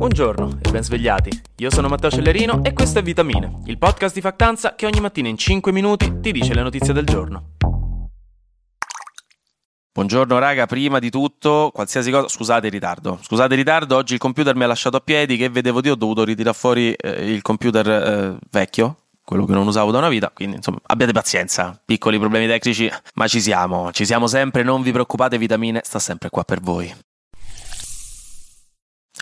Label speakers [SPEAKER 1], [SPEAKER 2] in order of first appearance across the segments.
[SPEAKER 1] Buongiorno e ben svegliati. Io sono Matteo Cellerino e questo è Vitamine, il podcast di Factanza che ogni mattina in 5 minuti ti dice le notizie del giorno. Buongiorno raga, prima di tutto, qualsiasi cosa, scusate il ritardo, scusate il ritardo, oggi il computer mi ha lasciato a piedi, che vedevo io ho dovuto ritirare fuori eh, il computer eh, vecchio, quello che non usavo da una vita, quindi insomma abbiate pazienza, piccoli problemi tecnici, ma ci siamo, ci siamo sempre, non vi preoccupate, Vitamine sta sempre qua per voi.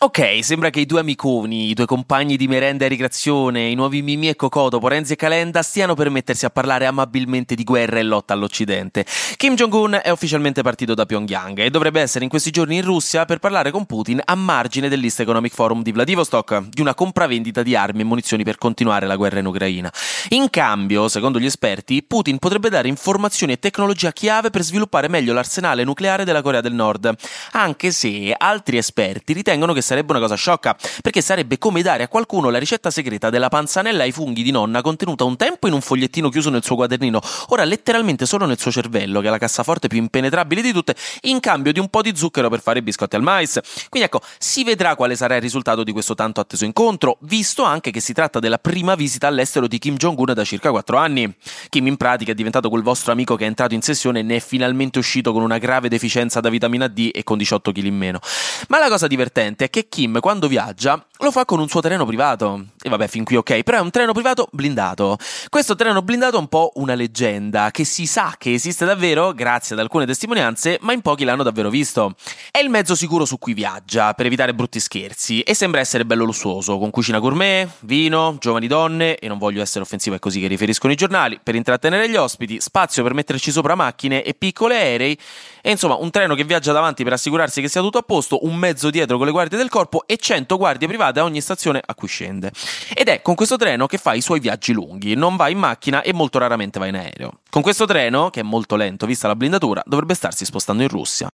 [SPEAKER 1] Ok, sembra che i due amiconi, i due compagni di merenda e ricreazione, i nuovi Mimi e Cocò dopo e Calenda stiano per mettersi a parlare amabilmente di guerra e lotta all'Occidente. Kim Jong-un è ufficialmente partito da Pyongyang e dovrebbe essere in questi giorni in Russia per parlare con Putin a margine dell'East Economic Forum di Vladivostok, di una compravendita di armi e munizioni per continuare la guerra in Ucraina. In cambio, secondo gli esperti, Putin potrebbe dare informazioni e tecnologia chiave per sviluppare meglio l'arsenale nucleare della Corea del Nord, anche se altri esperti ritengono che sarebbe una cosa sciocca, perché sarebbe come dare a qualcuno la ricetta segreta della panzanella ai funghi di nonna contenuta un tempo in un fogliettino chiuso nel suo quadernino, ora letteralmente solo nel suo cervello, che è la cassaforte più impenetrabile di tutte, in cambio di un po' di zucchero per fare biscotti al mais. Quindi ecco, si vedrà quale sarà il risultato di questo tanto atteso incontro, visto anche che si tratta della prima visita all'estero di Kim Jong-un da circa 4 anni. Kim in pratica è diventato quel vostro amico che è entrato in sessione e ne è finalmente uscito con una grave deficienza da vitamina D e con 18 kg in meno. Ma la cosa divertente è che Kim, quando viaggia, lo fa con un suo treno privato. E vabbè, fin qui ok, però è un treno privato blindato. Questo treno blindato è un po' una leggenda, che si sa che esiste davvero, grazie ad alcune testimonianze, ma in pochi l'hanno davvero visto. È il mezzo sicuro su cui viaggia, per evitare brutti scherzi, e sembra essere bello lussuoso, con cucina gourmet, vino, giovani donne, e non voglio essere offensivo, è così che riferiscono i giornali, per intrattenere gli ospiti, spazio per metterci sopra macchine e piccoli aerei, e insomma un treno che viaggia davanti per assicurarsi che sia tutto a posto, un mezzo dietro con le guardie del corpo e 100 guardie private a ogni stazione a cui scende. Ed è con questo treno che fa i suoi viaggi lunghi, non va in macchina e molto raramente va in aereo. Con questo treno, che è molto lento vista la blindatura, dovrebbe starsi spostando in Russia.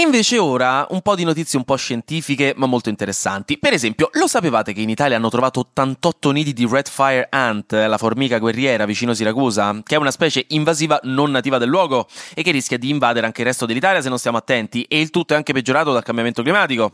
[SPEAKER 1] Invece ora un po' di notizie un po' scientifiche ma molto interessanti. Per esempio, lo sapevate che in Italia hanno trovato 88 nidi di Red Fire Ant, la formica guerriera vicino Siracusa, che è una specie invasiva non nativa del luogo e che rischia di invadere anche il resto dell'Italia se non stiamo attenti e il tutto è anche peggiorato dal cambiamento climatico.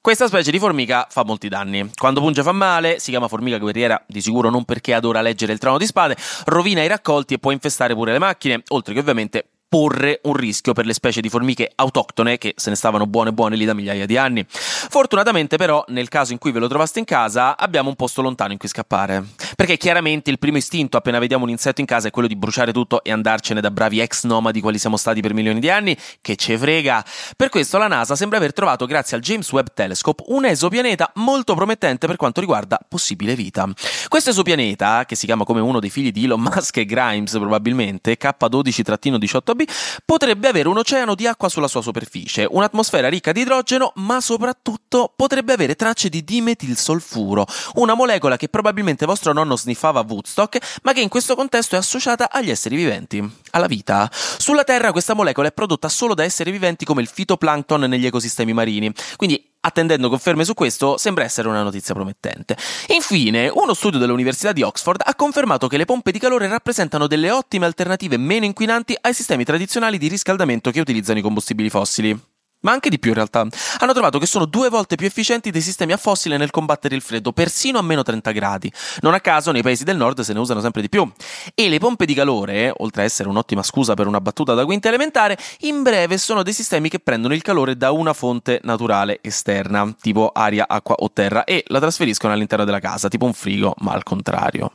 [SPEAKER 1] Questa specie di formica fa molti danni. Quando punge fa male, si chiama formica guerriera, di sicuro non perché adora leggere il trono di spade, rovina i raccolti e può infestare pure le macchine, oltre che ovviamente porre un rischio per le specie di formiche autoctone che se ne stavano buone buone lì da migliaia di anni. Fortunatamente però, nel caso in cui ve lo trovaste in casa, abbiamo un posto lontano in cui scappare. Perché chiaramente il primo istinto appena vediamo un insetto in casa è quello di bruciare tutto e andarcene da bravi ex nomadi quali siamo stati per milioni di anni, che ce frega. Per questo la NASA sembra aver trovato, grazie al James Webb Telescope, un esopianeta molto promettente per quanto riguarda possibile vita. Questo esopianeta, che si chiama come uno dei figli di Elon Musk e Grimes probabilmente, K12-18b, potrebbe avere un oceano di acqua sulla sua superficie, un'atmosfera ricca di idrogeno, ma soprattutto potrebbe avere tracce di dimetilsolfuro, una molecola che probabilmente vostro nonno sniffava a Woodstock, ma che in questo contesto è associata agli esseri viventi, alla vita. Sulla Terra questa molecola è prodotta solo da esseri viventi come il fitoplancton negli ecosistemi marini, quindi attendendo conferme su questo, sembra essere una notizia promettente. Infine, uno studio dell'Università di Oxford ha confermato che le pompe di calore rappresentano delle ottime alternative meno inquinanti ai sistemi tradizionali di riscaldamento che utilizzano i combustibili fossili ma anche di più in realtà. Hanno trovato che sono due volte più efficienti dei sistemi a fossile nel combattere il freddo, persino a meno 30 gradi. Non a caso nei paesi del nord se ne usano sempre di più. E le pompe di calore, oltre a essere un'ottima scusa per una battuta da quinta elementare, in breve sono dei sistemi che prendono il calore da una fonte naturale esterna, tipo aria, acqua o terra, e la trasferiscono all'interno della casa, tipo un frigo, ma al contrario.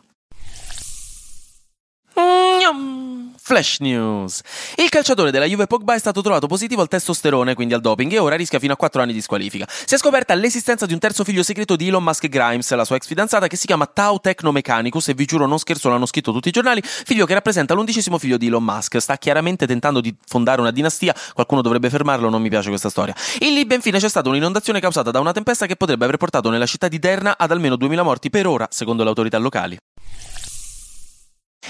[SPEAKER 1] Flash News. Il calciatore della Juve Pogba è stato trovato positivo al testosterone, quindi al doping, e ora rischia fino a 4 anni di squalifica. Si è scoperta l'esistenza di un terzo figlio segreto di Elon Musk Grimes, la sua ex fidanzata, che si chiama Tau Technomechanicus, e vi giuro, non scherzo, l'hanno scritto tutti i giornali, figlio che rappresenta l'undicesimo figlio di Elon Musk. Sta chiaramente tentando di fondare una dinastia, qualcuno dovrebbe fermarlo, non mi piace questa storia. In Libia, infine, c'è stata un'inondazione causata da una tempesta che potrebbe aver portato nella città di Derna ad almeno 2000 morti per ora, secondo le autorità locali.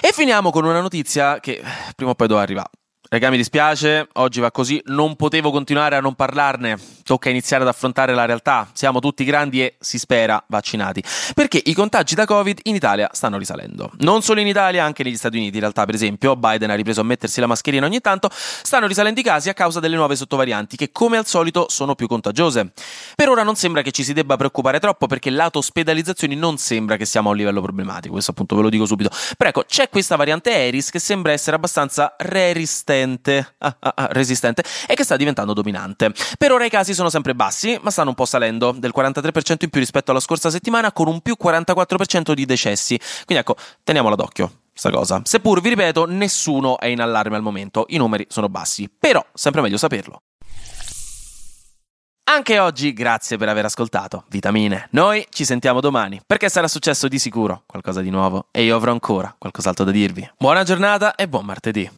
[SPEAKER 1] E finiamo con una notizia che prima o poi doveva arrivare. Raga, mi dispiace, oggi va così, non potevo continuare a non parlarne, tocca iniziare ad affrontare la realtà, siamo tutti grandi e, si spera, vaccinati, perché i contagi da Covid in Italia stanno risalendo. Non solo in Italia, anche negli Stati Uniti, in realtà, per esempio, Biden ha ripreso a mettersi la mascherina ogni tanto, stanno risalendo i casi a causa delle nuove sottovarianti, che come al solito sono più contagiose. Per ora non sembra che ci si debba preoccupare troppo, perché lato ospedalizzazioni non sembra che siamo a un livello problematico, questo appunto ve lo dico subito. Però ecco, c'è questa variante Eris che sembra essere abbastanza resistente resistente, ah, ah, ah, resistente e che sta diventando dominante. Per ora i casi sono sempre bassi, ma stanno un po' salendo, del 43% in più rispetto alla scorsa settimana, con un più 44% di decessi. Quindi ecco, teniamola d'occhio questa cosa. Seppur, vi ripeto, nessuno è in allarme al momento, i numeri sono bassi, però sempre meglio saperlo. Anche oggi grazie per aver ascoltato Vitamine. Noi ci sentiamo domani perché sarà successo di sicuro qualcosa di nuovo e io avrò ancora qualcos'altro da dirvi. Buona giornata e buon martedì.